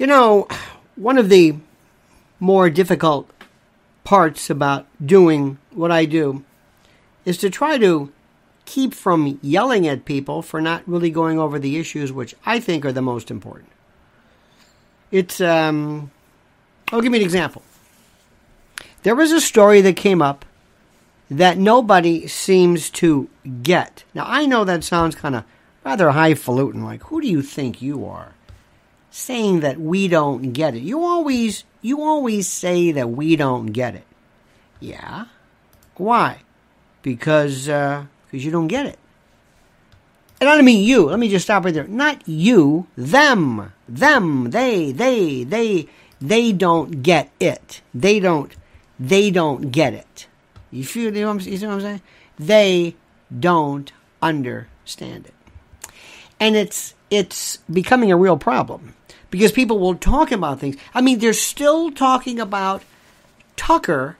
You know, one of the more difficult parts about doing what I do is to try to keep from yelling at people for not really going over the issues which I think are the most important. It's, um, I'll give you an example. There was a story that came up that nobody seems to get. Now, I know that sounds kind of rather highfalutin, like, who do you think you are? Saying that we don't get it. You always, you always say that we don't get it. Yeah. Why? Because, uh, because you don't get it. And I don't mean you. Let me just stop right there. Not you. Them. Them. They. They. They. They don't get it. They don't. They don't get it. You feel? You, know you see what I'm saying? They don't understand it, and it's it's becoming a real problem because people will talk about things. I mean, they're still talking about Tucker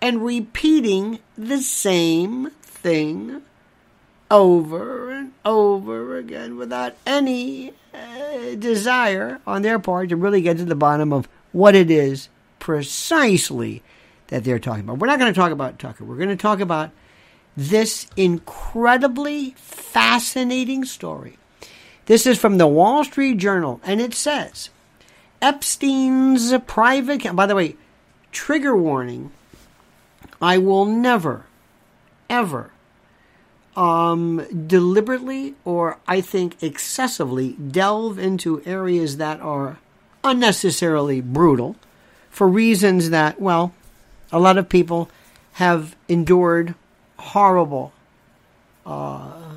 and repeating the same thing over and over again without any uh, desire on their part to really get to the bottom of what it is precisely that they're talking about. We're not going to talk about Tucker. We're going to talk about this incredibly fascinating story. This is from the Wall Street Journal, and it says Epstein's private. By the way, trigger warning I will never, ever um, deliberately or I think excessively delve into areas that are unnecessarily brutal for reasons that, well, a lot of people have endured horrible uh,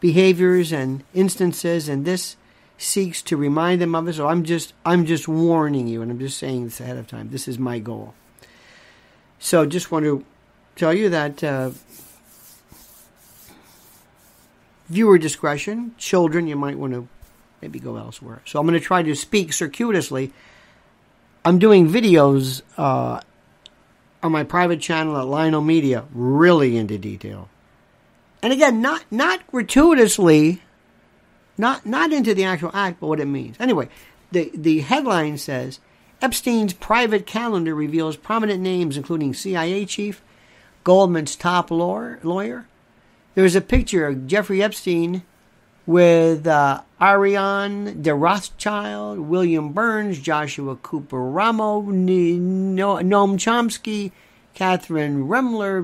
behaviors and instances, and this seeks to remind them of it. So I'm just I'm just warning you, and I'm just saying this ahead of time. This is my goal. So just want to tell you that uh, viewer discretion, children, you might want to maybe go elsewhere. So I'm going to try to speak circuitously. I'm doing videos uh, on my private channel at Lionel Media, really into detail. And again, not not gratuitously, not not into the actual act, but what it means. Anyway, the the headline says Epstein's private calendar reveals prominent names, including CIA chief, Goldman's top lawyer. lawyer. There's a picture of Jeffrey Epstein with uh, Ariane de Rothschild, William Burns, Joshua Cooper Ramo, Noam Chomsky, Kathryn Ruemmler.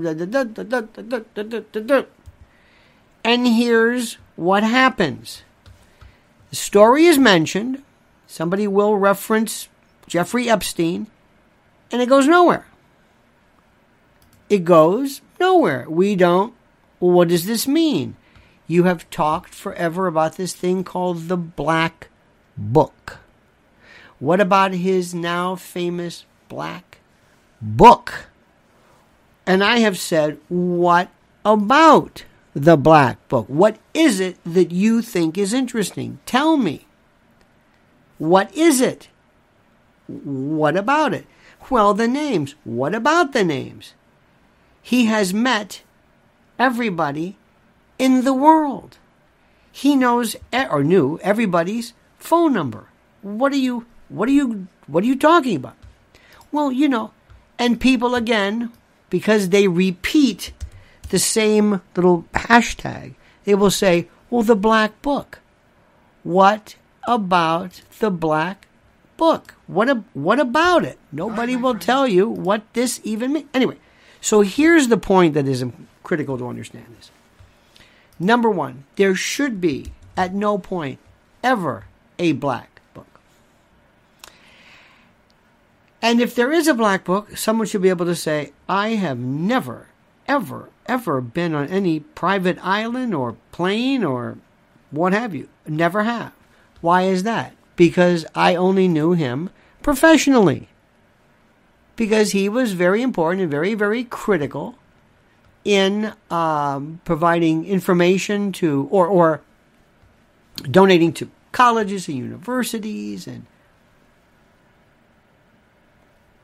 And here's what happens. The story is mentioned. Somebody will reference Jeffrey Epstein, and it goes nowhere. It goes nowhere. We don't. What does this mean? You have talked forever about this thing called the Black Book. What about his now famous Black Book? And I have said, what about the Black Book? What is it that you think is interesting? Tell me. What is it? What about it? Well, the names. What about the names? He has met everybody in the world. He knows or knew everybody's phone number. What are you what are you what are you talking about? Well, you know, and people again because they repeat the same little hashtag, they will say, "Well, the black book." What about the black book. What a, what about it? Nobody will tell you what this even means. Anyway, so here's the point that is critical to understand this. Number one, there should be at no point ever a black book. And if there is a black book, someone should be able to say, I have never, ever, ever been on any private island or plane or what have you. Never have. Why is that? because I only knew him professionally. Because he was very important and very, very critical in um, providing information to or, or donating to colleges and universities. And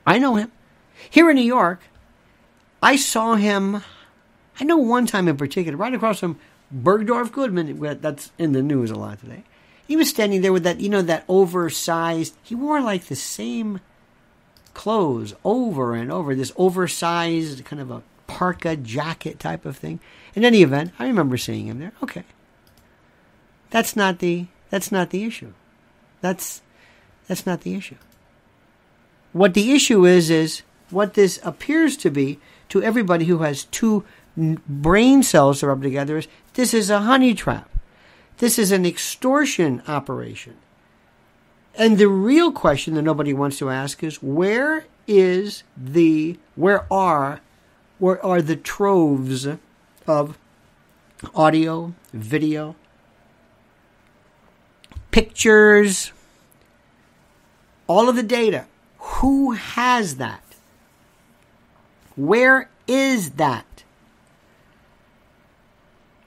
I know him. Here in New York, I saw him, I know one time in particular, right across from Bergdorf Goodman, that's in the news a lot today He was standing there with that, you know, that oversized. He wore like the same clothes over and over. This oversized kind of a parka jacket type of thing. In any event, I remember seeing him there. Okay, that's not the that's not the issue. That's that's not the issue. What the issue is is what this appears to be to everybody who has two brain cells to rub together is this is a honey trap. This is an extortion operation. And the real question that nobody wants to ask is where is the where are where are the troves of audio, video, pictures, all of the data. Who has that? Where is that?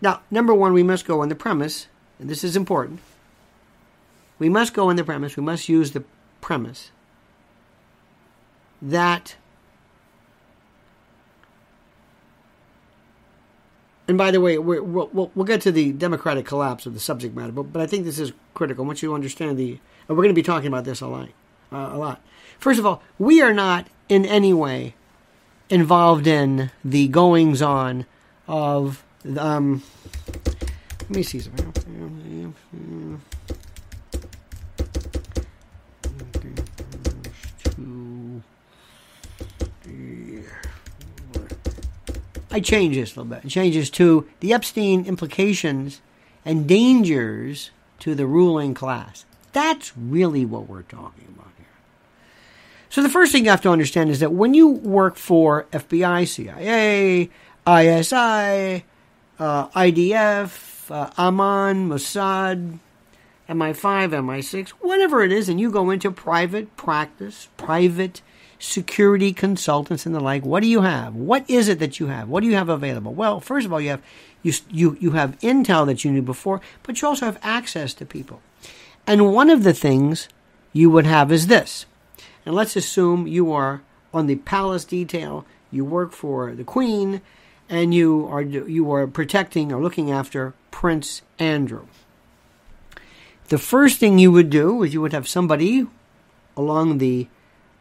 Now, number one, we must go on the premise, and this is important. We must go on the premise, we must use the premise that and by the way, we will we'll, we'll get to the democratic collapse of the subject matter, but, but I think this is critical. Want you understand the, we're going to be talking about this a lot. Uh, a lot. First of all, we are not in any way involved in the goings on of um, let me see something. I change this a little bit. It changes to the Epstein implications and dangers to the ruling class. That's really what we're talking about here. So the first thing you have to understand is that when you work for FBI, CIA, ISI, uh, IDF, uh, Aman, Mossad, MI5, MI6, whatever it is, and you go into private practice, private security consultants and the like. What do you have? What is it that you have? What do you have available? Well, first of all, you have you you you have intel that you knew before, but you also have access to people. And one of the things you would have is this. And let's assume you are on the palace detail, you work for the queen, and you are you are protecting or looking after Prince Andrew. The first thing you would do is you would have somebody along the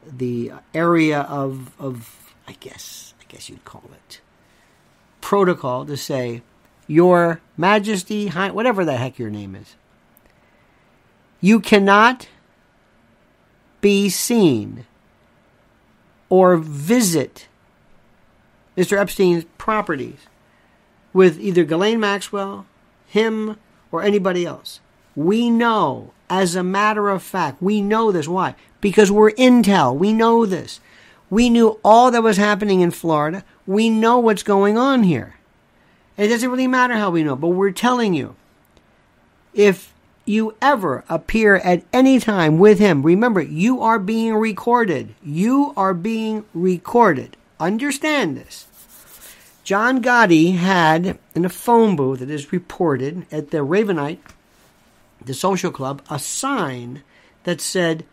the area of of I guess I guess you'd call it protocol to say your majesty whatever the heck your name is you cannot be seen or visit Mr. Epstein's properties with either Ghislaine Maxwell, him, or anybody else. We know, as a matter of fact, we know this. Why? Because we're intel. We know this. We knew all that was happening in Florida. We know what's going on here. It doesn't really matter how we know, but we're telling you. If you ever appear at any time with him, remember, you are being recorded. You are being recorded. Understand this. John Gotti had in a phone booth, that is reported, at the Ravenite, the social club, a sign that said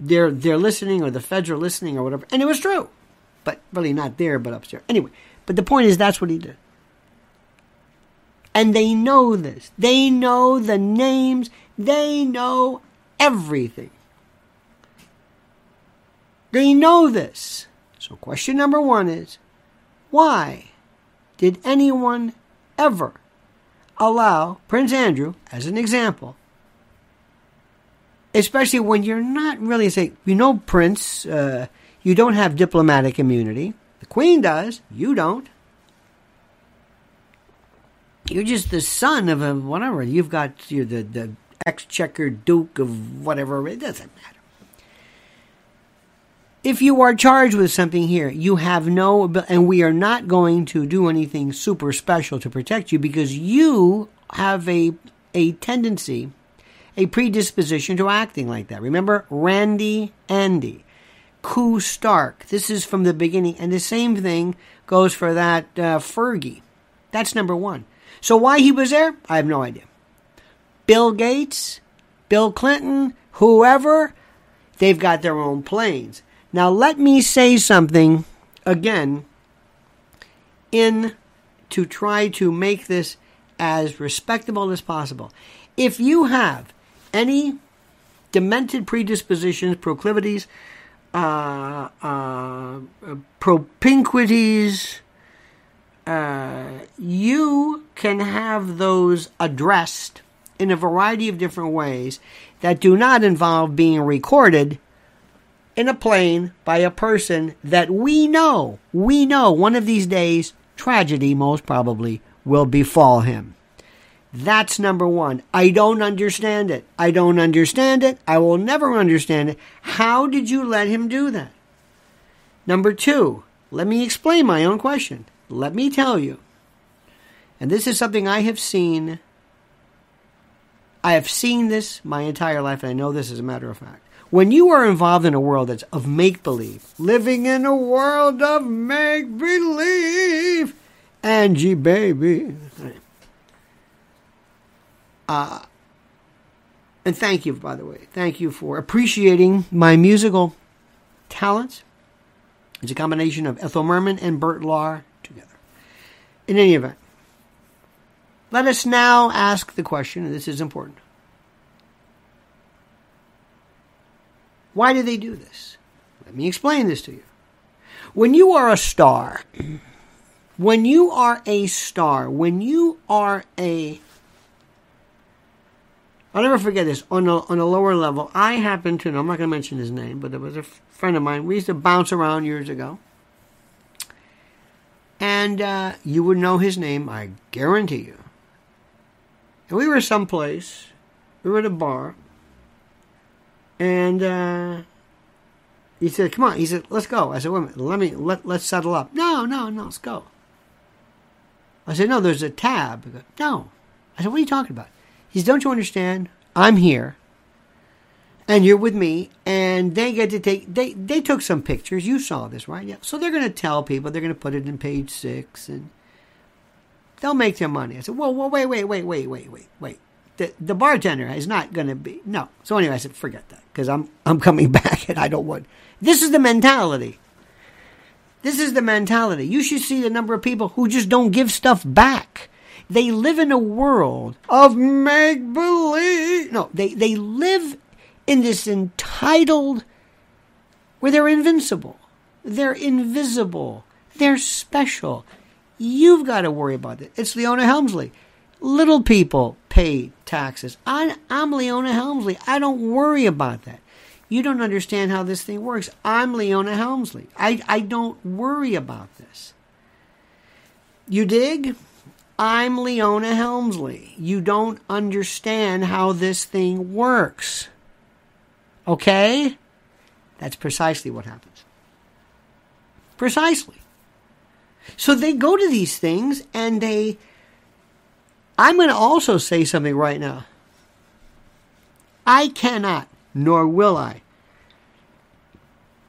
they're they're listening or the feds are listening or whatever. And it was true. But really not there, but upstairs. Anyway, but the point is that's what he did. And they know this. They know the names. They know everything. They know this. So, question number one is why did anyone ever allow Prince Andrew, as an example, especially when you're not really saying, you know, Prince, uh, you don't have diplomatic immunity. The Queen does, you don't. You're just the son of a whatever. You've got you're the, the exchequer duke of whatever. It doesn't matter. If you are charged with something here, you have no, and we are not going to do anything super special to protect you because you have a, a tendency, a predisposition to acting like that. Remember Randy Andy, Koo Stark. This is from the beginning, and the same thing goes for that uh, Fergie. That's number one. So why he was there, I have no idea. Bill Gates, Bill Clinton, whoever, they've got their own planes. Now, let me say something again in to try to make this as respectable as possible. If you have any demented predispositions, proclivities, uh, uh, propinquities, uh, you can have those addressed in a variety of different ways that do not involve being recorded in a plane by a person that we know, we know one of these days, tragedy most probably will befall him. That's number one. I don't understand it. I don't understand it. I will never understand it. How did you let him do that? Number two, let me explain my own question. Let me tell you, and this is something I have seen. I have seen this my entire life, and I know this as a matter of fact. When you are involved in a world that's of make believe, living in a world of make believe, Angie baby. Uh, and thank you, by the way. Thank you for appreciating my musical talents. It's a combination of Ethel Merman and Bert Lahr together. In any event, let us now ask the question, and this is important. Why do they do this? Let me explain this to you. When you are a star, when you are a star, when you are a I'll never forget this. On a, on a lower level, I happen to know, I'm not going to mention his name, but there was a friend of mine. We used to bounce around years ago. And uh, you would know his name, I guarantee you. And we were someplace, we were at a bar, and uh, he said, Come on. He said, Let's go. I said, Wait a minute, let me, let, let's settle up. No, no, no, let's go. I said, No, there's a tab. Goes, no. I said, What are you talking about? He says, Don't you understand? I'm here. And you're with me, and they get to take. They they took some pictures. You saw this, right? Yeah. So they're going to tell people. They're going to put it in page six, and they'll make their money. I said, well, well, wait, wait, wait, wait, wait, wait, wait. The the bartender is not going to be no. So anyway, I said, forget that because I'm I'm coming back, and I don't want. This is the mentality. This is the mentality. You should see the number of people who just don't give stuff back. They live in a world of make believe. No, they, they live in this entitled where they're invincible. They're invisible. They're special. You've got to worry about it. It's Leona Helmsley. Little people pay taxes. I, I'm Leona Helmsley. I don't worry about that. You don't understand how this thing works. I'm Leona Helmsley. I, I don't worry about this. You dig? I'm Leona Helmsley. You don't understand how this thing works. Okay? That's precisely what happens. Precisely. So they go to these things and they. I'm going to also say something right now. I cannot, nor will I,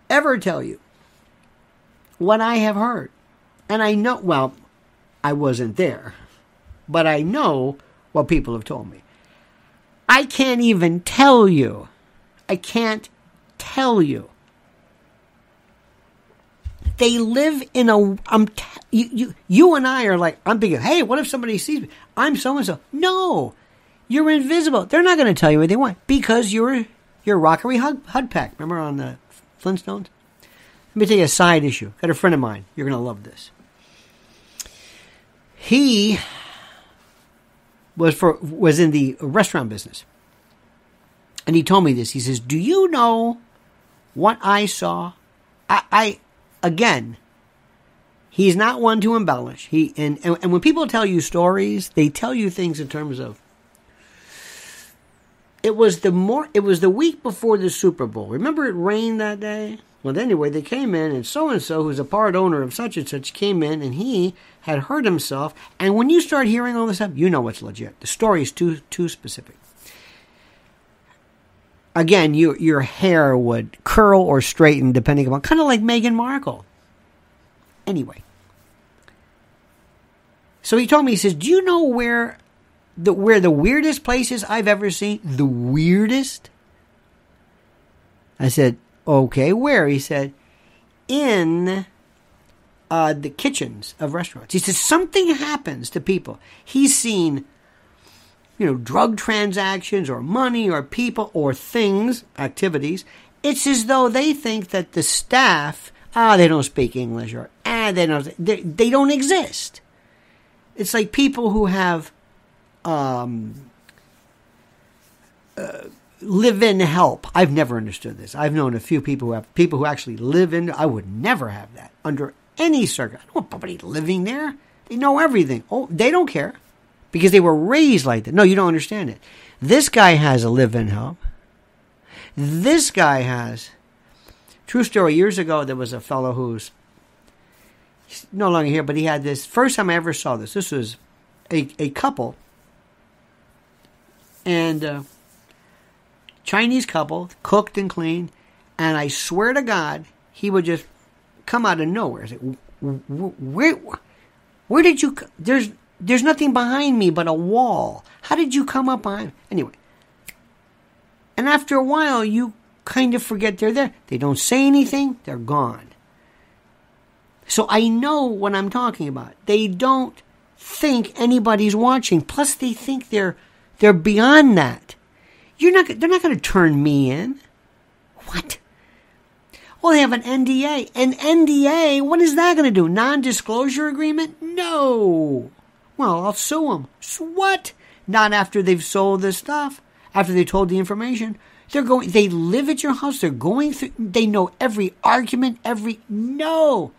ever tell you what I have heard. And I know, well, I wasn't there, but I know what people have told me. I can't even tell you. I can't tell you. They live in a. I'm you, you, you and I are like, I'm thinking, hey, what if somebody sees me? I'm so and so. No, you're invisible. They're not going to tell you what they want because you're you're Rockery Hud, Hudpeck. Remember on the Flintstones? Let me tell you a side issue. Got a friend of mine. You're going to love this. He was for was in the restaurant business. And he told me this. He says, "Do you know what I saw? I, I again, he's not one to embellish. He and, and and when people tell you stories, they tell you things in terms of it was the more it was the week before the Super Bowl. Remember it rained that day? Well, anyway, they came in, and so and so, who's a part owner of such and such, came in, and he had hurt himself. And when you start hearing all this stuff, you know it's legit. The story is too too specific. Again, you, your hair would curl or straighten depending upon, kind of like Meghan Markle. Anyway, so he told me, he says, "Do you know where the where the weirdest places I've ever seen? The weirdest." I said, Okay, where? He said, in uh, the kitchens of restaurants. He says something happens to people. He's seen, you know, drug transactions or money or people or things, activities, it's as though they think that the staff, ah, they don't speak English or ah, they don't, they, they don't exist. It's like people who have um, uh, live-in help. I've never understood this. I've known a few people who have people who actually live in. I would never have that under any circumstance. I don't want somebody living there. They know everything. Oh, they don't care because they were raised like that. No, you don't understand it. This guy has a live-in help. This guy has. True story. Years ago, there was a fellow who's no longer here, but he had this. First time I ever saw this. This was a a couple, and. Uh, Chinese couple, cooked and cleaned, and I swear to God, he would just come out of nowhere. Say, where, where did you? There's there's nothing behind me but a wall. How did you come up behind? Anyway, and after a while, you kind of forget they're there. They don't say anything. They're gone. So I know what I'm talking about. They don't think anybody's watching. Plus, they think they're they're beyond that. You're not. They're not going to turn me in. What? Well, they have an NDA. An NDA. What is that going to do? Non-disclosure agreement? No. Well, I'll sue them. So what? Not after they've sold the stuff. After they told the information. They're going. They live at your house. They're going through. They know every argument. Every no.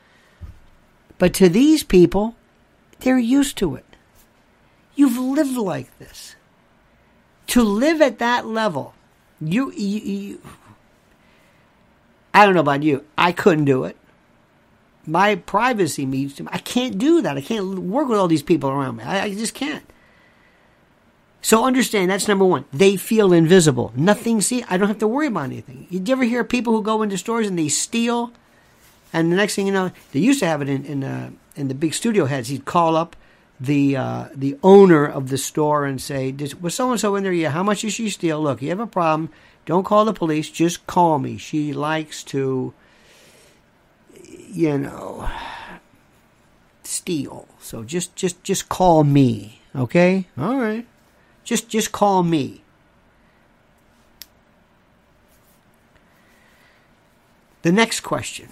But to these people, they're used to it. You've lived like this to live at that level, you, you, you, I don't know about you. I couldn't do it. My privacy means to me. I can't do that. I can't work with all these people around me. I, I just can't. So understand that's number one. They feel invisible. Nothing see. I don't have to worry about anything. You ever hear people who go into stores and they steal, and the next thing you know, they used to have it in in, uh, in the big studio heads. He'd call up the uh, the owner of the store and say, "Was so and so in there? Yeah. How much did she steal? Look, you have a problem. Don't call the police. Just call me. She likes to, you know, steal. So just just just call me. Okay. All right. Just just call me." The next question.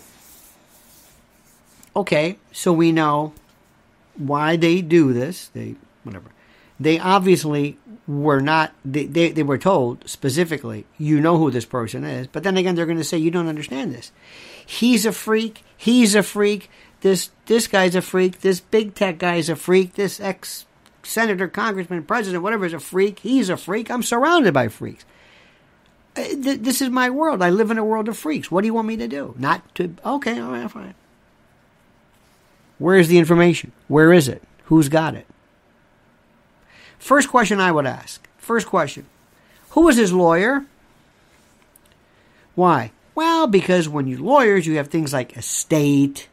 Okay, so we know why they do this. They whatever. They obviously were not. They, they, they were told specifically, you know who this person is. But then again, they're going to say you don't understand this. He's a freak. He's a freak. This this guy's a freak. This big tech guy's a freak. This ex senator, congressman, president, whatever is a freak. He's a freak. I'm surrounded by freaks. Uh, this is my world. I live in a world of freaks. What do you want me to do? Not to. Okay, all right, fine. Where's the information? Where is it? Who's got it? First question I would ask. First question. Who was his lawyer? Why? Well, because when you're lawyers, you have things like estate,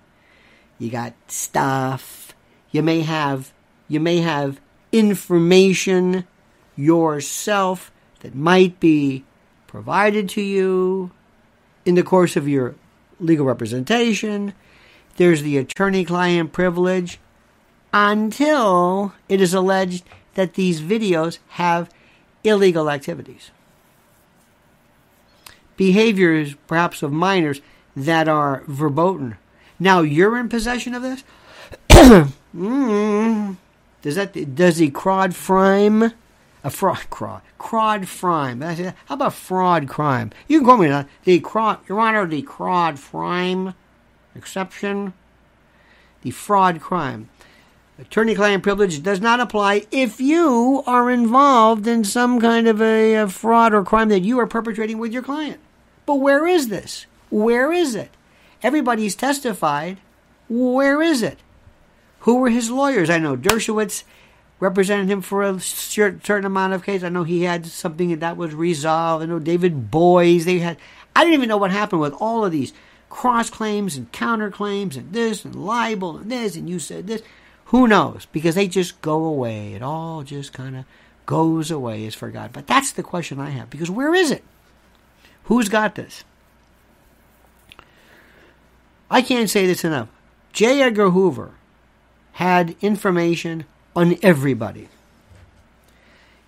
you got stuff, you may have you may have information yourself that might be provided to you in the course of your legal representation. There's the attorney client privilege until it is alleged that these videos have illegal activities. Behaviors, perhaps of minors, that are verboten. Now you're in possession of this? mm. Does that does the crowd crime a fraud crime crowd crime? How about fraud crime? You can call me that. The crowd, Your Honor, the crowd crime exception, the fraud crime. Attorney client privilege does not apply if you are involved in some kind of a, a, fraud or crime that you are perpetrating with your client. But where is this? Where is it? Everybody's testified. Where is it? Who were his lawyers? I know Dershowitz represented him for a certain amount of cases. I know he had something that was resolved. I know David Boies. They had. I didn't even know what happened with all of these cross claims and counter claims and this and libel and this and you said this. Who knows? Because they just go away. It all just kind of goes away, is forgotten. But that's the question I have. Because where is it? Who's got this? I can't say this enough. J. Edgar Hoover had information on everybody.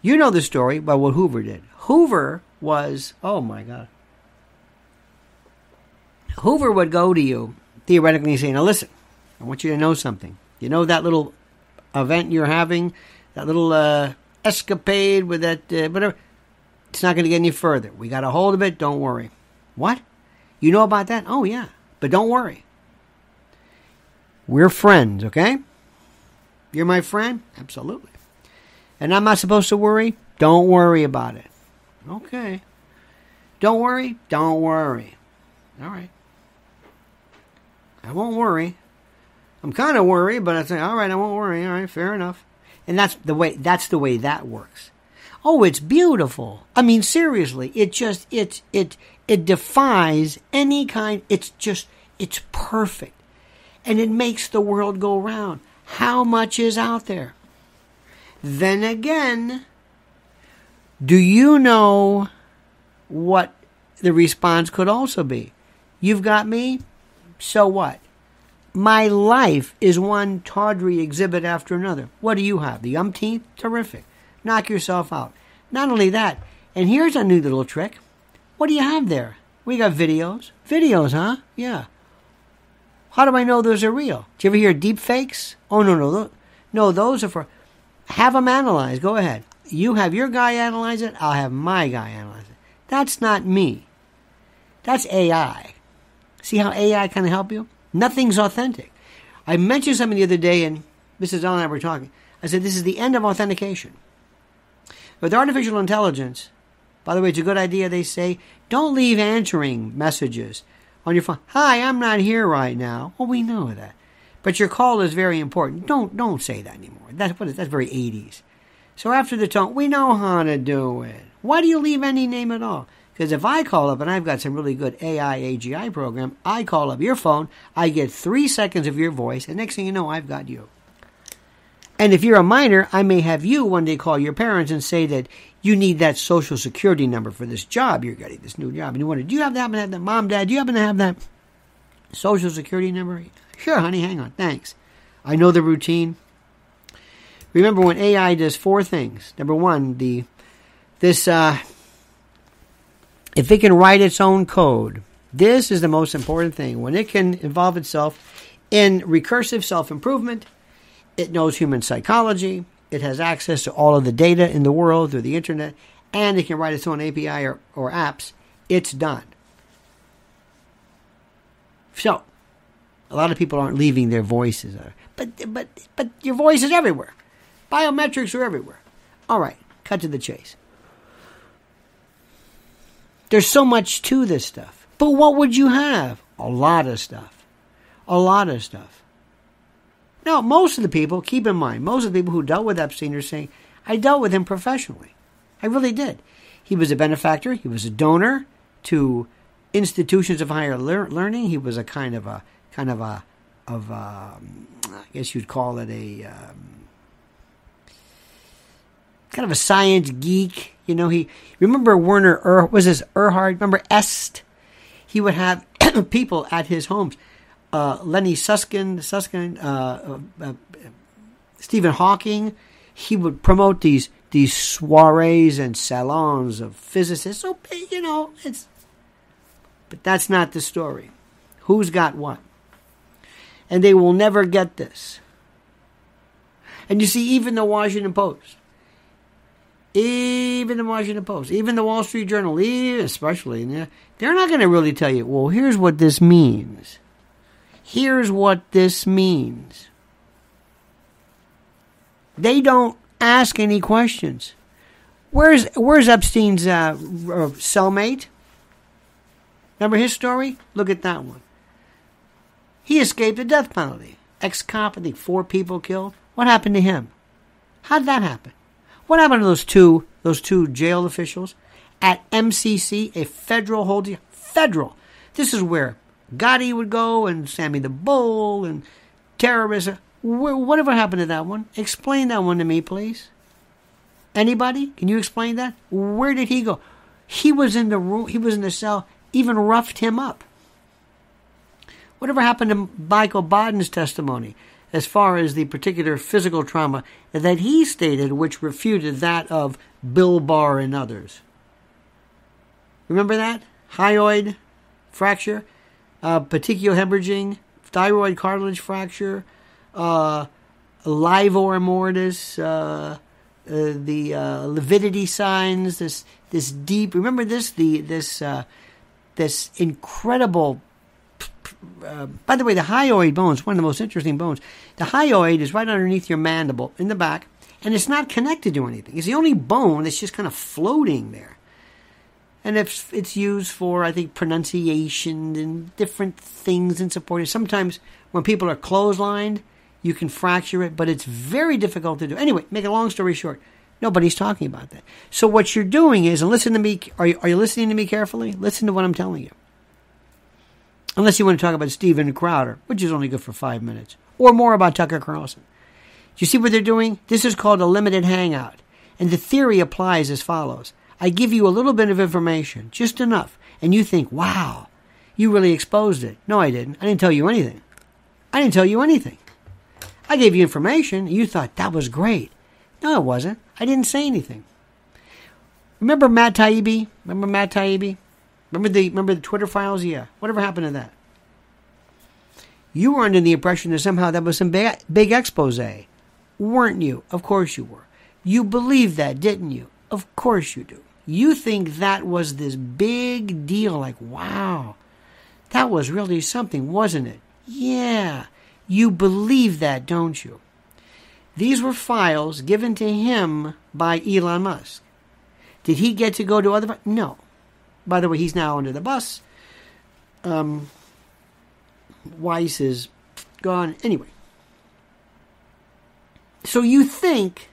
You know the story about what Hoover did. Hoover was, oh my God. Hoover would go to you, theoretically, and say, Now listen, I want you to know something. You know that little event you're having, that little uh, escapade with that, uh, whatever? It's not going to get any further. We got a hold of it. Don't worry. What? You know about that? Oh, yeah. But don't worry. We're friends, okay? You're my friend? Absolutely. And I'm not supposed to worry? Don't worry about it. Okay. Don't worry? Don't worry. All right. I won't worry. I'm kind of worried, but I say, all right, I won't worry. All right, fair enough. And that's the way. That's the way that works. Oh, it's beautiful. I mean, seriously, it just it it it defies any kind. It's just it's perfect, and it makes the world go round. How much is out there? Then again, do you know what the response could also be? You've got me, so what? My life is one tawdry exhibit after another. What do you have? The umpteenth? Terrific. Knock yourself out. Not only that, and here's a new little trick. What do you have there? We got videos. Videos, huh? Yeah. How do I know those are real? Do you ever hear deep fakes? Oh, no, no. No, those are for. Have them analyzed. Go ahead. You have your guy analyze it, I'll have my guy analyze it. That's not me. That's AI. See how AI can help you? Nothing's authentic. I mentioned something the other day, and Mrs. L and I were talking. I said, This is the end of authentication. With artificial intelligence, by the way, it's a good idea, they say, don't leave answering messages on your phone. Hi, I'm not here right now. Well, we know that. But your call is very important. Don't don't say that anymore. That's what that's very 80s. So after the tone, we know how to do it. Why do you leave any name at all? Because if I call up and I've got some really good AI AGI program, I call up your phone, I get three seconds of your voice, and next thing you know, I've got you. And if you're a minor, I may have you one day call your parents and say that you need that social security number for this job you're getting, this new job. And you wonder, do you happen to have that? Mom, Dad, do you happen to have that social security number? Sure, honey, hang on. Thanks. I know the routine. Remember when AI does four things. Number one, the this uh, if it can write its own code, this is the most important thing. When it can involve itself in recursive self improvement, it knows human psychology. It has access to all of the data in the world through the internet, and it can write its own API or, or apps. It's done. So, a lot of people aren't leaving their voices, but but but your voice is everywhere. Biometrics are everywhere. All right, cut to the chase. There's so much to this stuff. But what would you have? A lot of stuff. A lot of stuff. Now, most of the people, keep in mind, most of the people who dealt with Epstein are saying, I dealt with him professionally. I really did. He was a benefactor, he was a donor to institutions of higher lear- learning. He was a kind of a kind of a of a, um, I guess you'd call it a um, kind of a science geek. You know, he remember Werner er, was this Erhard? Remember Est? He would have people at his homes uh, Lenny Susskind, uh, uh, uh, Stephen Hawking. He would promote these these soirees and salons of physicists. So you know, it's. But that's not the story. Who's got what? And they will never get this. And you see, even the Washington Post, even the Washington Post, even the Wall Street Journal, especially, they're not going to really tell you, well, here's what this means. Here's what this means. They don't ask any questions. Where's where's Epstein's uh, cellmate? Remember his story? Look at that one. He escaped the death penalty. Ex-cop, I think four people killed. What happened to him? How did that happen? What happened to those two those two jail officials at MCC, a federal holding? Federal. This is where Gotti would go and Sammy the Bull and terrorism. Whatever happened to that one? Explain that one to me, please. Anybody? Can you explain that? Where did he go? He was in the room. He was in the cell. Even roughed him up. Whatever happened to Michael Baden's testimony? as far as the particular physical trauma that he stated, which refuted that of Bill Barr and others. Remember that? Hyoid fracture, uh, petechial hemorrhaging, thyroid cartilage fracture, uh, livor mortis, uh, uh, the uh, lividity signs, this this deep. Remember this the this uh, this incredible. By the way, the hyoid bone is one of the most interesting bones. The hyoid is right underneath your mandible in the back, and it's not connected to anything. It's the only bone that's just kind of floating there. And it's, it's used for, I think, pronunciation and different things and support. Sometimes when people are clotheslined, you can fracture it, but it's very difficult to do. Anyway, make a long story short, nobody's talking about that. So what you're doing is, and listen to me, are you, are you listening to me carefully? Listen to what I'm telling you. Unless you want to talk about Steven Crowder, which is only good for five minutes, or more about Tucker Carlson. Do you see what they're doing? This is called a limited hangout. And the theory applies as follows. I give you a little bit of information, just enough, and you think, wow, you really exposed it. No, I didn't. I didn't tell you anything. I didn't tell you anything. I gave you information, and you thought that was great. No, it wasn't. I didn't say anything. Remember Matt Taibbi? Remember Matt Taibbi? Remember the remember the Twitter files? Yeah. Whatever happened to that? You were under the impression that somehow that was some big, big expose, weren't you? Of course you were. You believed that, didn't you? Of course you do. You think that was this big deal, like, wow, that was really something, wasn't it? Yeah, you believe that, don't you? These were files given to him by Elon Musk. Did he get to go to other? No. By the way, he's now under the bus. Um, Weiss is gone. Anyway. So you think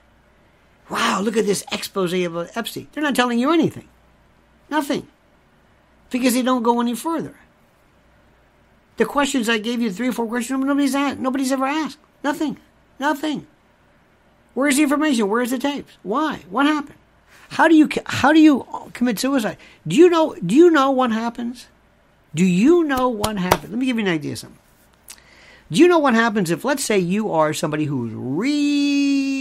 Wow, look at this expose of Epstein. They're not telling you anything. Nothing. Because they don't go any further. The questions I gave you, three or four questions, nobody's asked. Nobody's ever asked. Nothing. Nothing. Where's the information? Where's the tapes? Why? What happened? How do you how do you commit suicide? Do you know do you know what happens? Do you know what happens? Let me give you an idea of something. Do you know what happens if let's say you are somebody who's real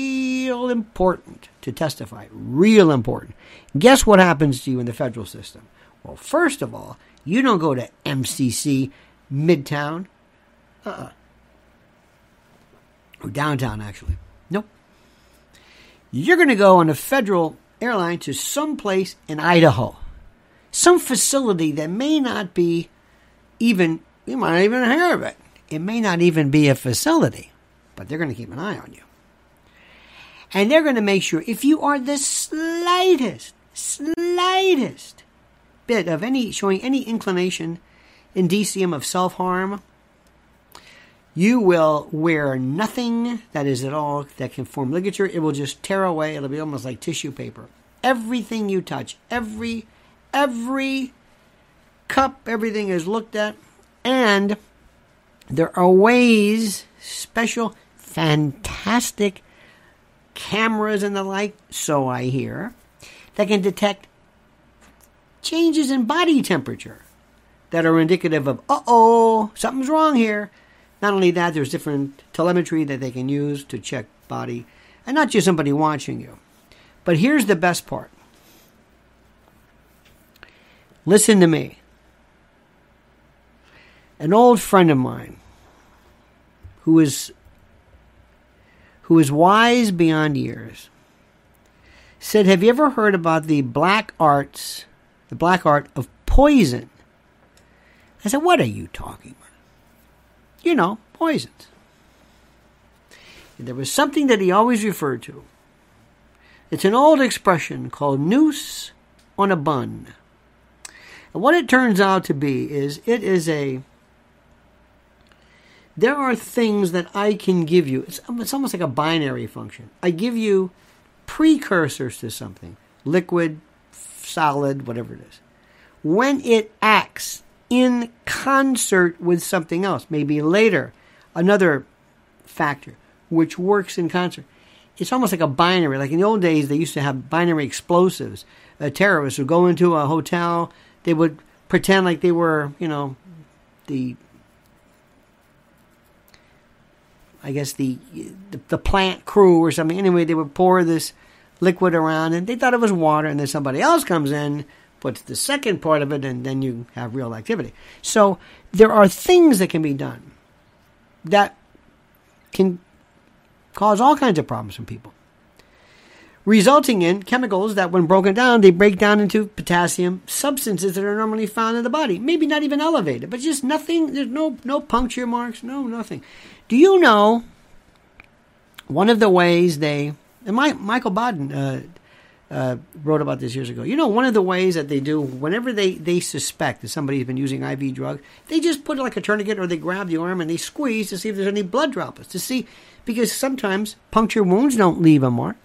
real important to testify. Real important. Guess what happens to you in the federal system? Well, first of all, you don't go to MCC Midtown. Uh-uh. Or downtown, actually. Nope. You're going to go on a federal airline to some place in Idaho. Some facility that may not be even, you might not even hear of it. It may not even be a facility, but they're going to keep an eye on you. And they're going to make sure if you are the slightest, slightest bit of any, showing any inclination, indicium of self harm, you will wear nothing that is at all that can form ligature. It will just tear away. It'll be almost like tissue paper. Everything you touch, every, every cup, everything is looked at. And there are ways, special, fantastic cameras and the like, so I hear, that can detect changes in body temperature that are indicative of, uh oh, something's wrong here. Not only that, there's different telemetry that they can use to check body, and not just somebody watching you. But here's the best part listen to me. An old friend of mine who is who is wise beyond years, said, Have you ever heard about the black arts, the black art of poison? I said, What are you talking about? You know, poisons. And there was something that he always referred to. It's an old expression called noose on a bun. And what it turns out to be is it is a there are things that I can give you. It's, it's almost like a binary function. I give you precursors to something liquid, solid, whatever it is. When it acts in concert with something else, maybe later, another factor which works in concert. It's almost like a binary. Like in the old days, they used to have binary explosives. A terrorist would go into a hotel, they would pretend like they were, you know, the I guess the, the the plant crew or something. Anyway, they would pour this liquid around, and they thought it was water, and then somebody else comes in, puts the second part of it, and then you have real activity. So there are things that can be done that can cause all kinds of problems for people resulting in chemicals that, when broken down, they break down into potassium substances that are normally found in the body. Maybe not even elevated, but just nothing. There's no no puncture marks, no nothing. Do you know one of the ways they and my, Michael Baden uh, uh, wrote about this years ago. You know, one of the ways that they do whenever they, they suspect that somebody's been using IV drug, they just put like a tourniquet or they grab the arm and they squeeze to see if there's any blood droplets to see because sometimes puncture wounds don't leave a mark.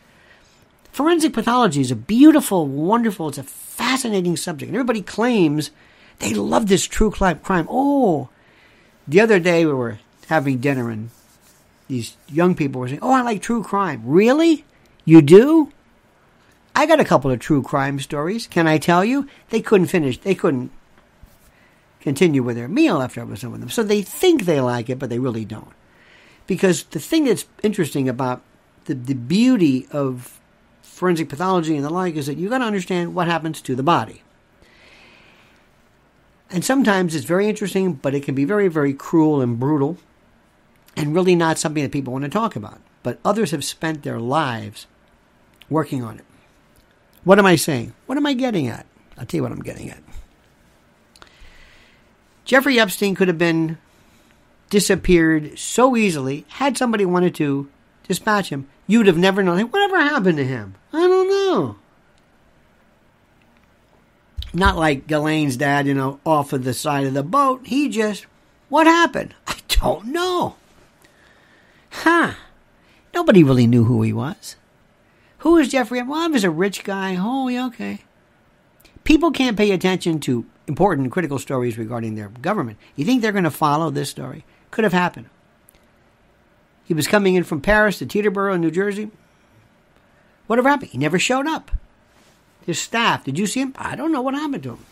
Forensic pathology is a beautiful, wonderful, it's a fascinating subject. And everybody claims they love this true crime. Oh, the other day we were having dinner and these young people were saying, Oh, I like true crime. Really? You do? I got a couple of true crime stories. Can I tell you? They couldn't finish, they couldn't continue with their meal after I was done with them. So they think they like it, but they really don't. Because the thing that's interesting about the, the beauty of forensic pathology and the like is that you've got to understand what happens to the body. And sometimes it's very interesting, but it can be very, very cruel and brutal and really not something that people want to talk about. But others have spent their lives working on it. What am I saying? What am I getting at? I'll tell you what I'm getting at. Jeffrey Epstein could have been disappeared so easily had somebody wanted to dispatch him You'd have never known. whatever happened to him? I don't know. Not like Ghislaine's dad, you know, off of the side of the boat. He just, what happened? I don't know. Huh. Nobody really knew who he was. Who is Jeffrey? Well, he was a rich guy. Yeah, okay. People can't pay attention to important critical stories regarding their government. You think they're going to follow this story? Could have happened. He was coming in from Paris to Teterboro, New Jersey. Whatever happened? He never showed up. His staff, did you see him? I don't know what happened to him.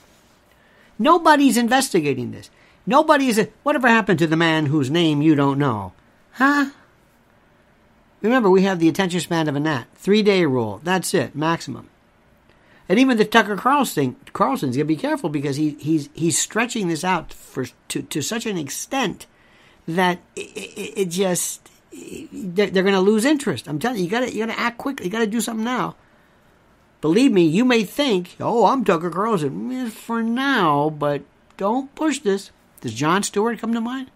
Nobody's investigating this. Nobody is. Whatever happened to the man whose name you don't know? Huh? Remember, we have the attention span of a gnat. Three day rule. That's it, maximum. And even the Tucker Carlson, Carlson's to be careful because he, he's he's stretching this out for to, to such an extent that it, it, it just they're, going to lose interest. I'm telling you, you got to you got to act quickly. You got to do something now. Believe me, you may think, "Oh, I'm Tucker Carlson." Mm, for now, but don't push this. Does Jon Stewart come to mind?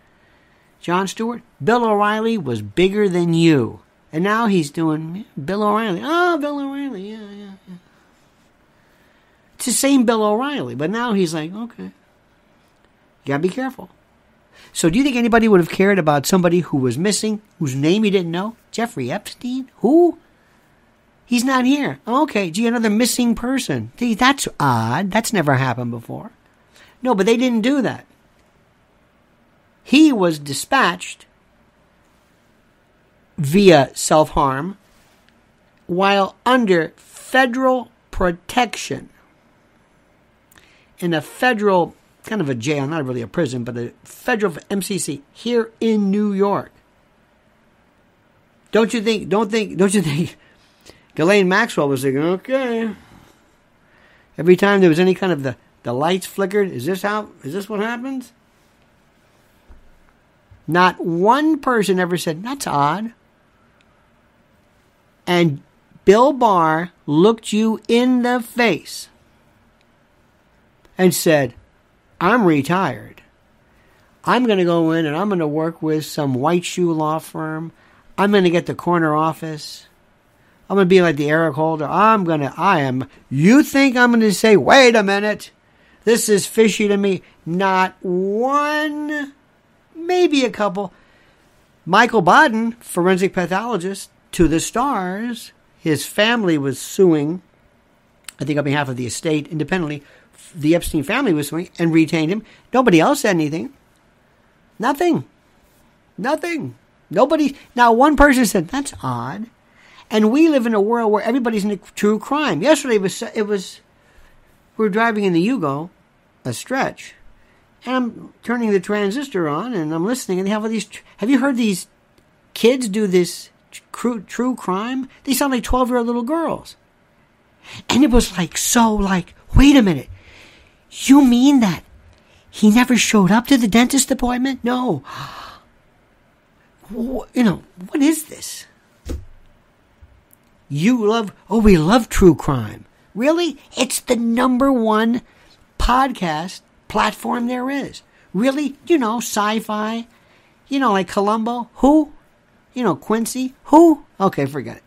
Jon Stewart, Bill O'Reilly was bigger than you, and now he's doing Bill O'Reilly. Oh, Bill O'Reilly, yeah, yeah, yeah. It's the same Bill O'Reilly, but now he's like, okay, you gotta be careful. So do you think anybody would have cared about somebody who was missing, whose name you didn't know? Jeffrey Epstein? Who? He's not here. Okay, gee, another missing person. Gee, that's odd. That's never happened before. No, but they didn't do that. He was dispatched via self harm while under federal protection in a federal kind of a jail, not really a prison, but a federal MCC here in New York. Don't you think? Don't think? Don't you think? Ghislaine Maxwell was thinking, okay. Every time there was any kind of the the lights flickered, is this how? Is this what happens? Not one person ever said that's odd. And Bill Barr looked you in the face and said, I'm retired. I'm going to go in and I'm going to work with some white shoe law firm. I'm going to get the corner office. I'm going to be like the Eric Holder. I'm going to, I am, you think I'm going to say, wait a minute, this is fishy to me? Not one, maybe a couple. Michael Baden, forensic pathologist, to the stars. His family was suing, I think on behalf of the estate independently, the Epstein family was suing and retained him. Nobody else said anything. Nothing. Nothing. Nobody. Now, one person said, that's odd. And we live in a world where everybody's in a true crime. Yesterday, it was, it was we were driving in the Yugo, a stretch, and I'm turning the transistor on and I'm listening, and they have all these. Have you heard these kids do this true, true crime, they sound like 12 year old little girls. And it was like, so like, wait a minute. You mean that he never showed up to the dentist appointment? No. You know, what is this? You love, oh, we love true crime. Really? It's the number one podcast platform there is. Really? You know, sci fi. You know, like Columbo. Who? You know, Quincy. Who? Okay, forget it.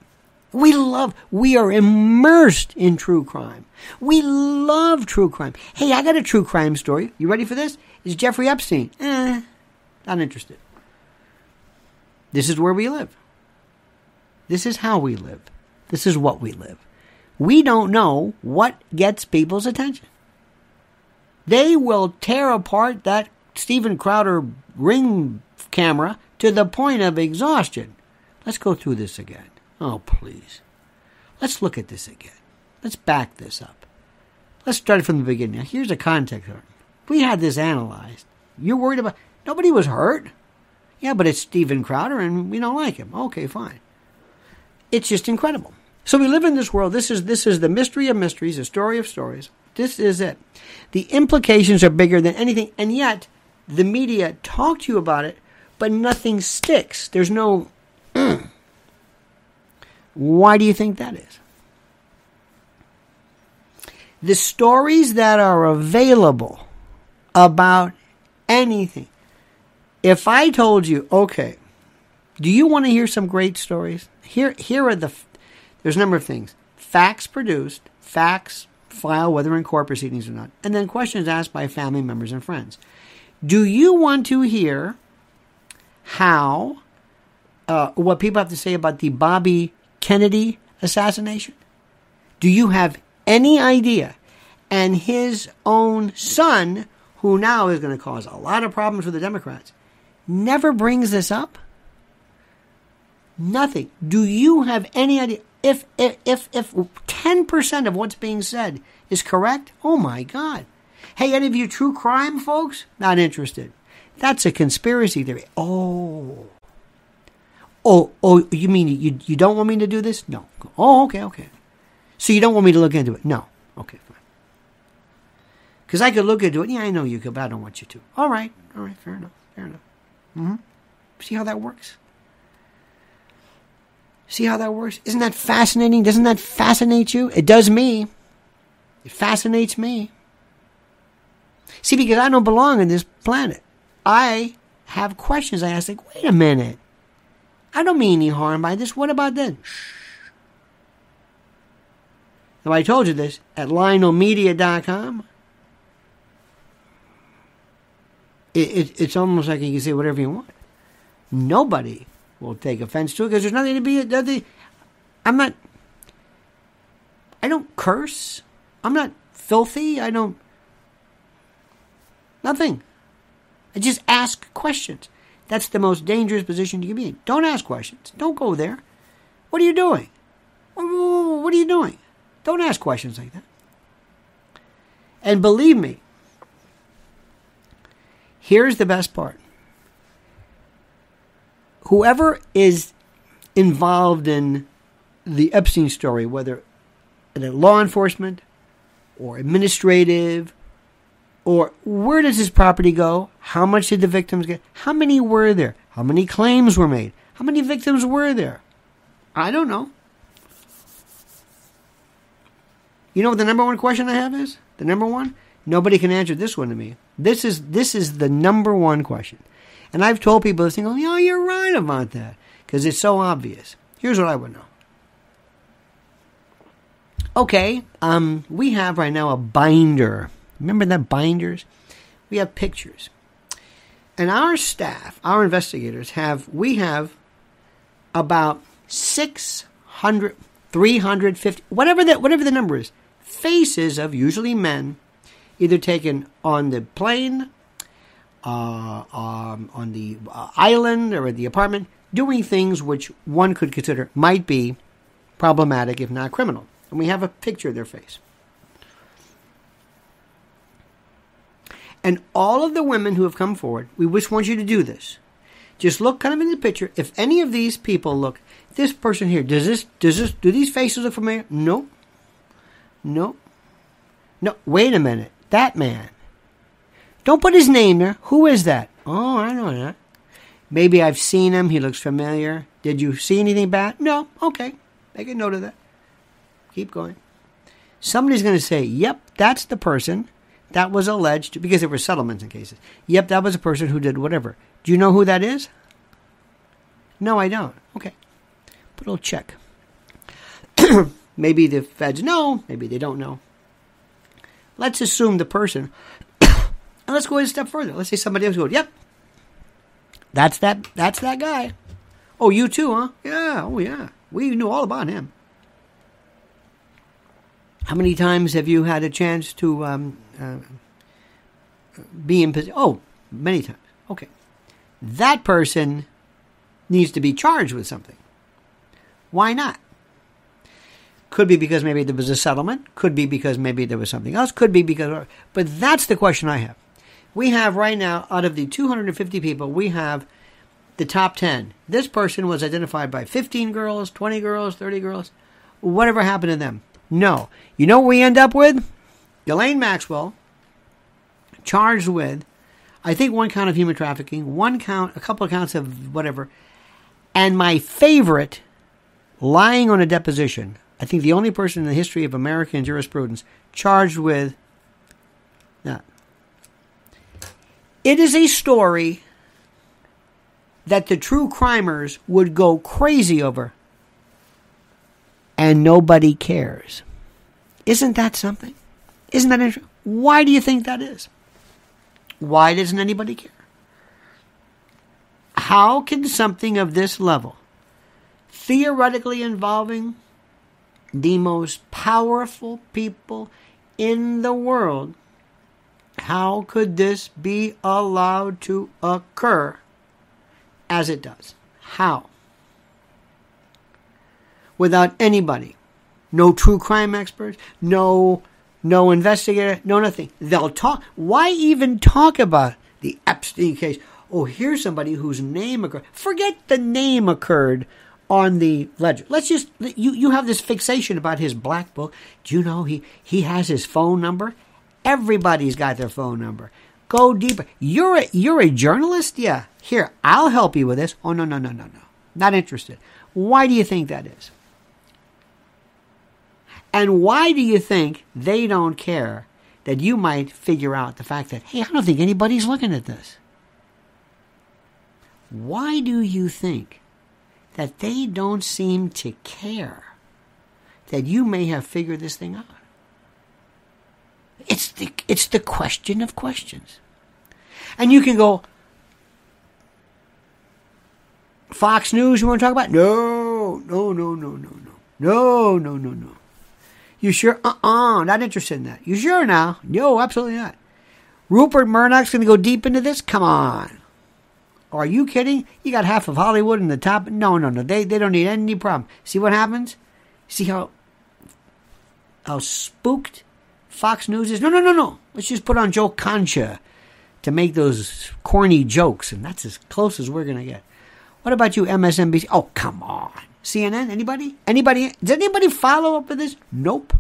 We love, we are immersed in true crime. We love true crime. Hey, I got a true crime story. You ready for this? Is Jeffrey Epstein? Eh, not interested. This is where we live. This is how we live. This is what we live. We don't know what gets people's attention. They will tear apart that Steven Crowder ring camera to the point of exhaustion. Let's go through this again. Oh, please. Let's look at this again. Let's back this up. Let's start from the beginning. Now, here's the context. We had this analyzed. You're worried about. Nobody was hurt. Yeah, but it's Steven Crowder and we don't like him. Okay, fine. It's just incredible. So we live in this world. This is this is the mystery of mysteries, the story of stories. This is it. The implications are bigger than anything, and yet the media talk to you about it, but nothing sticks. There's no. Why do you think that is? The stories that are available about anything. If I told you, okay, do you want to hear some great stories? Here, here are the. There's a number of things. Facts produced, facts filed, whether in court proceedings or not, and then questions asked by family members and friends. Do you want to hear how uh, what people have to say about the Bobby Kennedy assassination? Do you have any idea? And his own son, who now is going to cause a lot of problems for the Democrats, never brings this up? Nothing. Do you have any idea? If if if if ten percent of what's being said is correct, oh my God! Hey, any of you true crime folks? Not interested. That's a conspiracy theory. Oh, Oh, oh, you mean you you don't want me to do this? No. Oh, okay, okay. So you don't want me to look into it? No. Okay, fine. Because I could look into it. Yeah, I know you could, but I don't want you to. All right, all right, fair enough, fair enough. Mm-hmm. See how that works? See how that works? Isn't that fascinating? Doesn't that fascinate you? It does me. It fascinates me. See, because I don't belong on this planet. I have questions. I ask, like, wait a minute. I don't mean any harm by this. What about that? Shh. Now, I told you this at lionelmedia.com. It, it, it's almost like you can say whatever you want. Nobody will take offense to it because there's nothing to be. Nothing, I'm not. I don't curse. I'm not filthy. I don't. Nothing. I just ask questions. That's the most dangerous position you can be in. Don't ask questions. Don't go there. What are you doing? What are you doing? Don't ask questions like that. And believe me, here's the best part. Whoever is involved in the Epstein story, whether in law enforcement or administrative or where does his property go? How much did the victims get? How many were there? How many claims were made? How many victims were there? I don't know. You know what the number one question I have is? The number one? Nobody can answer this one to me. This is this is the number one question. And I've told people this thing, oh, you're right about that. Because it's so obvious. Here's what I would know. Okay, um, we have right now a binder Remember that binders? We have pictures. And our staff, our investigators have we have about 600 350 whatever that whatever the number is faces of usually men either taken on the plane uh, um, on the uh, island or at the apartment doing things which one could consider might be problematic if not criminal and we have a picture of their face And all of the women who have come forward, we just want you to do this. Just look kind of in the picture. If any of these people look, this person here, does this, does this, do these faces look familiar? No. No. No. Wait a minute. That man. Don't put his name there. Who is that? Oh, I know that. Maybe I've seen him. He looks familiar. Did you see anything bad? No. Okay. Make a note of that. Keep going. Somebody's going to say, yep, that's the person that was alleged, because there were settlements in cases. Yep, that was a person who did whatever. Do you know who that is? No, I don't. Okay. A little check. maybe the feds know, maybe they don't know. Let's assume the person, and let's go a step further. Let's say somebody else goes, yep, that's that, that's that guy. Oh, you too, huh? Yeah, oh yeah. We knew all about him. How many times have you had a chance to um, uh, be in position? Oh, many times. Okay. That person needs to be charged with something. Why not? Could be because maybe there was a settlement. Could be because maybe there was something else. Could be because. But that's the question I have. We have right now, out of the 250 people, we have the top 10. This person was identified by 15 girls, 20 girls, 30 girls. Whatever happened to them? No. You know what we end up with? Ghislaine Maxwell, charged with, I think, one count of human trafficking, one count, a couple of counts of whatever, and my favorite, lying on a deposition. I think the only person in the history of American jurisprudence charged with that. It is a story that the true crimers would go crazy over and nobody cares. Isn't that something? Isn't that interesting? Why do you think that is? Why doesn't anybody care? How can something of this level, theoretically involving the most powerful people in the world, how could this be allowed to occur as it does? How? Without anybody. No true crime experts, no no investigator, no nothing. They'll talk. Why even talk about the Epstein case? Oh, here's somebody whose name occurred. Forget the name occurred on the ledger. Let's just you you have this fixation about his black book. Do you know he he has his phone number? Everybody's got their phone number. Go deeper. You're a, you're a journalist? Yeah. Here, I'll help you with this. Oh no, no, no, no, no. Not interested. Why do you think that is? And why do you think they don't care that you might figure out the fact that, hey, I don't think anybody's looking at this? Why do you think that they don't seem to care that you may have figured this thing out? It's the, it's the question of questions. And you can go, Fox News, you want to talk about? No, no, no, no, no, no. No, no, no, no. You sure? Uh uh-uh, uh not interested in that. You sure now? No, absolutely not. Rupert Murdoch's going to go deep into this? Come on. Are you kidding? You got half of Hollywood in the top. No, no, no. They, they don't need any problem. See what happens? See how how spooked Fox News is? No, no, no, no. Let's just put on Joe Concha to make those corny jokes, and that's as close as we're going to get. What about you, MSNBC? Oh, come on. CNN? Anybody? Anybody? Does anybody follow up with this? Nope.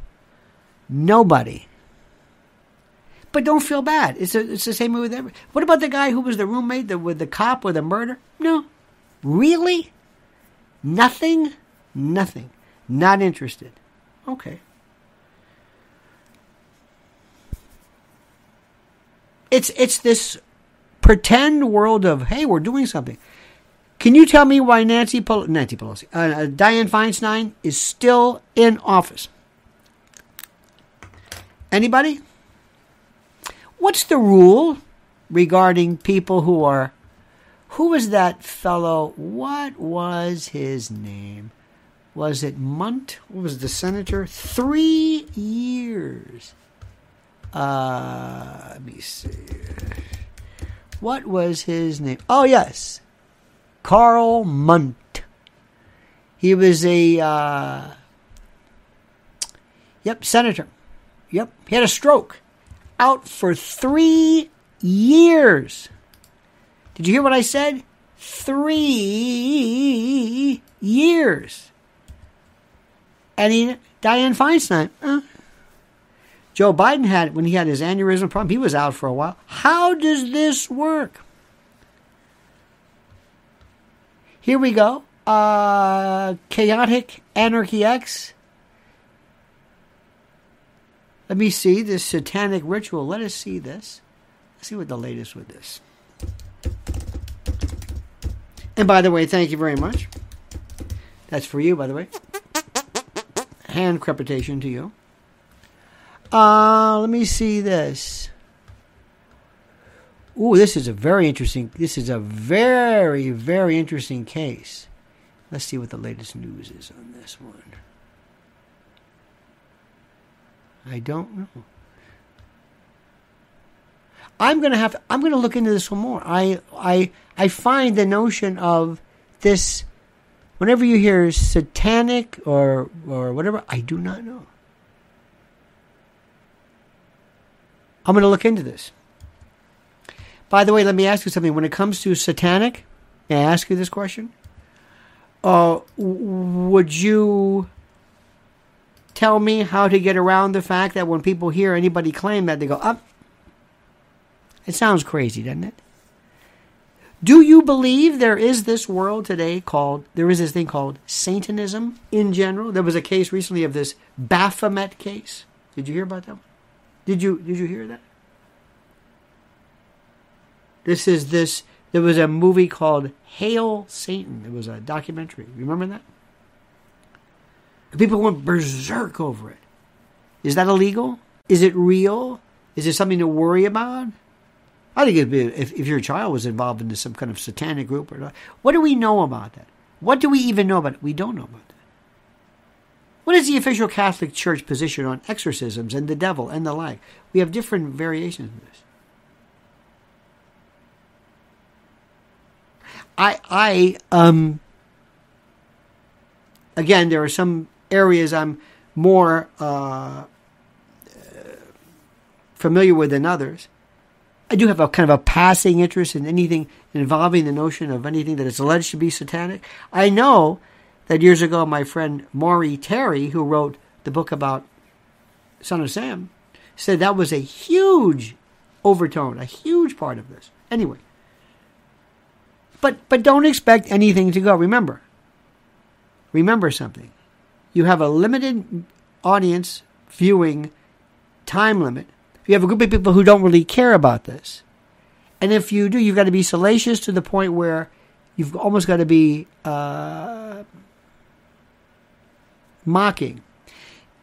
Nobody. But don't feel bad. It's a, it's the same with every. What about the guy who was the roommate the, with the cop with the murder? No. Really? Nothing? Nothing. Not interested. Okay. It's it's this pretend world of hey, we're doing something. Can you tell me why Nancy, Pel- Nancy Pelosi, uh, uh, Dianne Feinstein is still in office? Anybody? What's the rule regarding people who are. Who was that fellow? What was his name? Was it Mundt? What was the senator? Three years. Uh, let me see. What was his name? Oh, yes. Karl Mundt. He was a, uh, yep, senator. Yep, he had a stroke. Out for three years. Did you hear what I said? three years. And he, Dianne Feinstein, uh, Joe Biden had, when he had his aneurysm problem, he was out for a while. How does this work? Here we go. Uh, Chaotic Anarchy X. Let me see this satanic ritual. Let us see this. Let's see what the latest with this. And by the way, thank you very much. That's for you, by the way. Hand crepitation to you. Uh, let me see this. Ooh, this is a very interesting. This is a very, very interesting case. Let's see what the latest news is on this one. I don't know. I'm gonna have. To, I'm gonna look into this one more. I I I find the notion of this. Whenever you hear satanic or or whatever, I do not know. I'm to look into this. By the way, let me ask you something. When it comes to satanic, may I ask you this question? Uh, would you tell me how to get around the fact that when people hear anybody claim that, they go, up? Oh, it sounds crazy, doesn't it? Do you believe there is this world today called, there is this thing called Satanism in general? There was a case recently of this Baphomet case. Did you hear about that? Did you, did you hear that? This is this, there was a movie called Hail Satan. It was a documentary. Remember that? People went berserk over it. Is that illegal? Is it real? Is it something to worry about? I think it'd be if, if your child was involved in some kind of satanic group or not. What do we know about that? What do we even know about it? We don't know about that. What is the official Catholic Church position on exorcisms and the devil and the like? We have different variations of this. I, I, um, again, there are some areas I'm more uh, familiar with than others. I do have a kind of a passing interest in anything involving the notion of anything that is alleged to be satanic. I know that years ago, my friend Maury Terry, who wrote the book about Son of Sam, said that was a huge overtone, a huge part of this. Anyway, but but don't expect anything to go. Remember, remember something. You have a limited audience viewing time limit you have a group of people who don't really care about this. And if you do, you've got to be salacious to the point where you've almost got to be uh, mocking.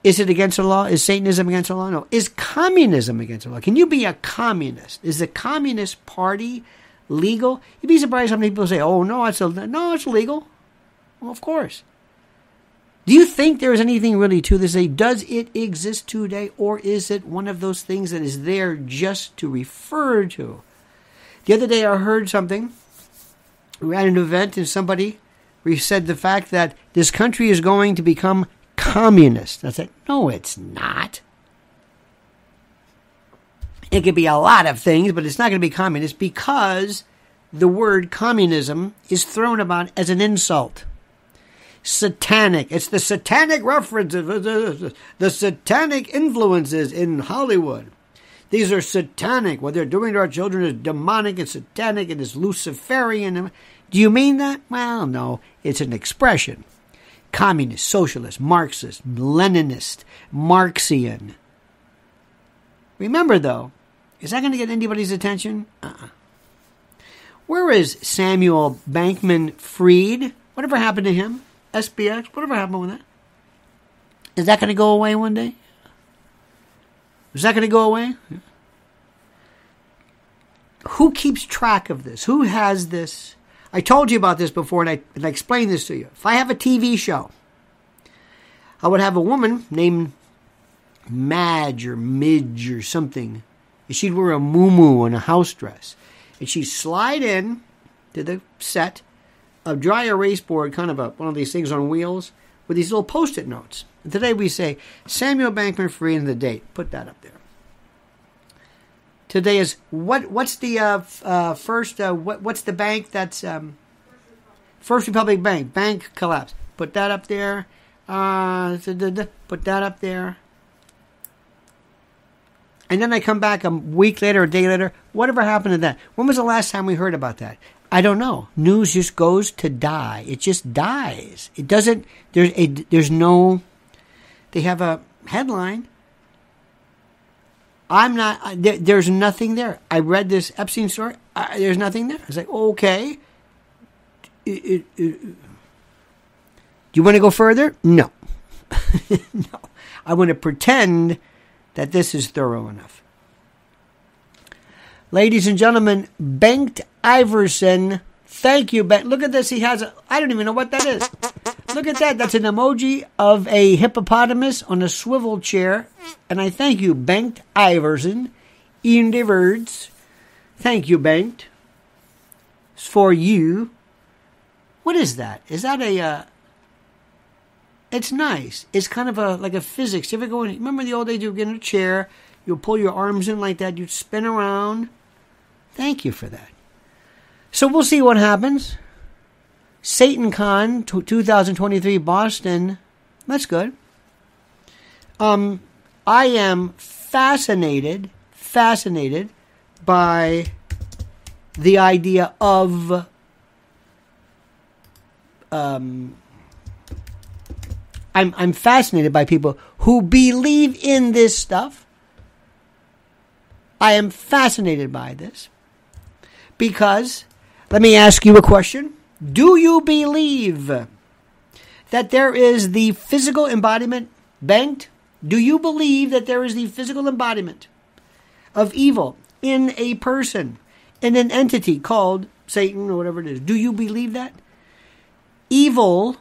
Is it against the law? Is Satanism against the law? No. Is communism against the law? Can you be a communist? Is the Communist Party legal? You'd be surprised how many people say, "Oh no, it's a, no, it's legal." Well, of course. Do you think there is anything really to this? Does it exist today, or is it one of those things that is there just to refer to? The other day I heard something. We at an event, and somebody said the fact that this country is going to become communist. I said, no, it's not. It could be a lot of things, but it's not going to be communist because the word communism is thrown about as an insult satanic. It's the satanic references, the, satanic influences in Hollywood. These are satanic. What they're doing to our children is demonic and satanic and is Luciferian. Do you mean that? Well, no. It's an expression. Communist, socialist, Marxist, Leninist, Marxian. Remember, though, is that going to get anybody's attention? Uh-uh. Where is Samuel Bankman Fried? Whatever happened to him? SBX, whatever happened with that? Is that going to go away one day? Is that going to go away? Who keeps track of this? Who has this? I told you about this before, and I, and I explained this to you. If I have a TV show, I would have a woman named Madge or Midge or something. She'd wear a moo and a house dress. And she'd slide in to the set a dry erase board, kind of a, one of these things on wheels, with these little post-it notes. And today we say Samuel Bankman Fried and the date. Put that up there. Today is what? What's the uh, uh, first? Uh, what, what's the bank that's um, First Republic Bank, bank collapse. Put that up there. Uh, put that up there. And then I come back a week later, a day later. Whatever happened to that? When was the last time we heard about that? I don't know. News just goes to die. It just dies. It doesn't. There's a. There's no. They have a headline. I'm not. There, there's nothing there. I read this Epstein story. I, there's nothing there. I was like okay. It, it, it, do you want to go further? No. no. I want to pretend that this is thorough enough. Ladies and gentlemen, Bengt Iverson. Thank you, Bengt. Look at this. He has. I don't even know what that is. Look at that. That's an emoji of a hippopotamus on a swivel chair. And I thank you, Bengt Iverson. In the words. Thank you, Bengt. It's for you. What is that? Is that a? Uh, it's nice. It's kind of a like a physics. You ever go in? Remember the old days? You get in a chair, you pull your arms in like that, you spin around. Thank you for that. So we'll see what happens. Satan Con 2023 Boston. That's good. Um, I am fascinated, fascinated by the idea of um, I'm I'm fascinated by people who believe in this stuff. I am fascinated by this because let me ask you a question. Do you believe that there is the physical embodiment banked? Do you believe that there is the physical embodiment of evil in a person, in an entity called Satan or whatever it is? Do you believe that? evil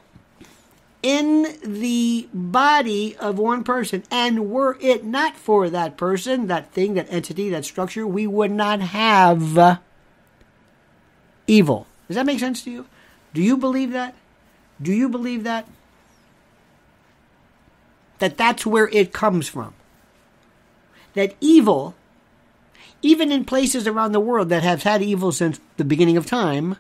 in the body of one person. And were it not for that person, that thing, that entity, that structure, we would not have evil. Does that make sense to you? Do you believe that? Do you believe that? That that's where it comes from. That evil, even in places around the world that have had evil since the beginning of time,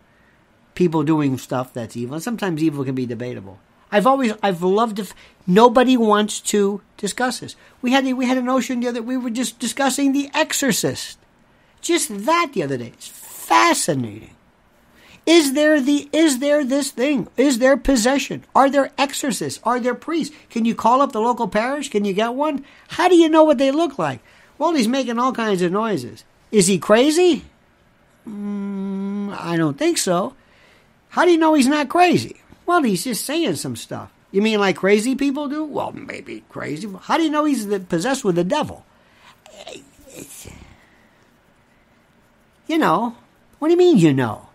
people doing stuff that's evil. And sometimes evil can be debatable. I've always I've loved if nobody wants to discuss this. We had we had a notion the other we were just discussing The Exorcist. Just that the other day. It's fascinating. Is there the is there this thing? Is there possession? Are there exorcists? Are there priests? Can you call up the local parish? Can you get one? How do you know what they look like? Well, he's making all kinds of noises. Is he crazy? Mm, I don't think so. How do you know he's not crazy? Well, he's just saying some stuff. You mean like crazy people do? Well, maybe crazy. How do you know he's possessed with the devil? You know. What do you mean, you know?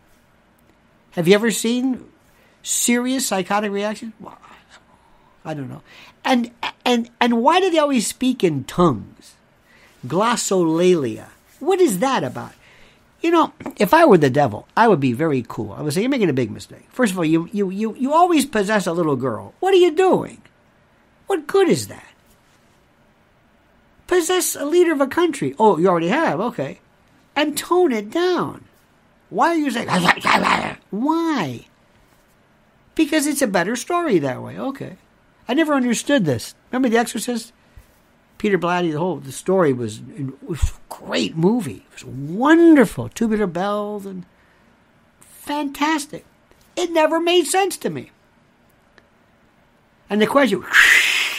Have you ever seen serious psychotic reactions? Well, I don't know. And and and why do they always speak in tongues? Glossolalia. What is that about? You know, if I were the devil, I would be very cool. I would say, You're making a big mistake. First of all, you, you, you, you always possess a little girl. What are you doing? What good is that? Possess a leader of a country. Oh, you already have, okay. And tone it down. Why are you saying, why? Because it's a better story that way, okay. I never understood this. Remember The Exorcist? Peter Blatty, the whole the story was, was a great movie. It was wonderful. Tubular bells and fantastic. It never made sense to me. And the question,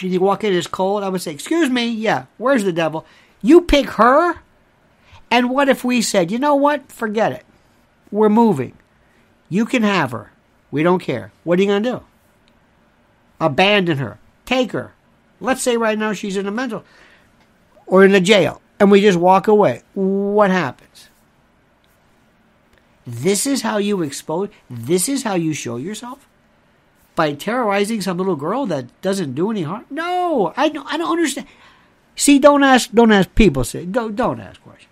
you walk in, it's cold. I would say, "Excuse me, yeah, where's the devil? You pick her." And what if we said, "You know what? Forget it. We're moving. You can have her. We don't care. What are you going to do? Abandon her. Take her. Let's say right now she's in a mental or in a jail and we just walk away. What happens? This is how you expose, this is how you show yourself? By terrorizing some little girl that doesn't do any harm? No, I don't, I don't understand. See, don't ask, don't ask people say, don't, don't ask questions.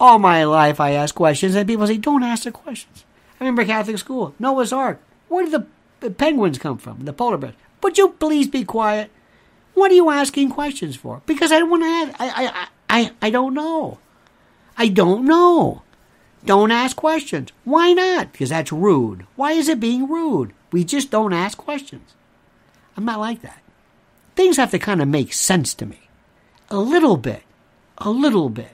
All my life I ask questions and people say, don't ask the questions. I remember Catholic school, Noah's Ark. Where did the penguins come from? The polar bears. Would you please be quiet? What are you asking questions for? Because I don't want to. I, I, I, I don't know. I don't know. Don't ask questions. Why not? Because that's rude. Why is it being rude? We just don't ask questions. I'm not like that. Things have to kind of make sense to me. A little bit. A little bit.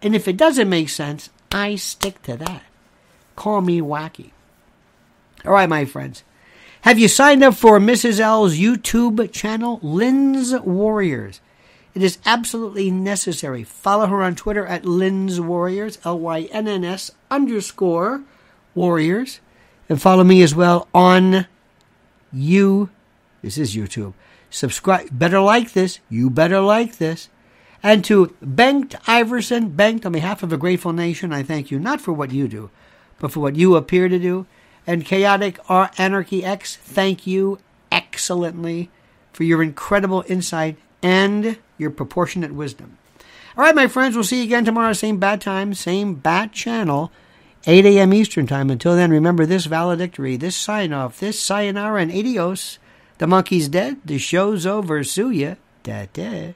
And if it doesn't make sense, I stick to that. Call me wacky. All right, my friends. Have you signed up for Mrs. L's YouTube channel, Lynn's Warriors? It is absolutely necessary. Follow her on Twitter at Lynn's Warriors, L Y N N S underscore Warriors. And follow me as well on you. This is YouTube. Subscribe. Better like this. You better like this. And to Bengt Iverson, Bengt, on behalf of a grateful nation, I thank you not for what you do, but for what you appear to do. And Chaotic Anarchy X, thank you excellently for your incredible insight and your proportionate wisdom. All right, my friends, we'll see you again tomorrow, same bad time, same bat channel, 8 a.m. Eastern Time. Until then, remember this valedictory, this sign off, this sayonara and adios. The monkey's dead, the show's over, sue ya. Da da.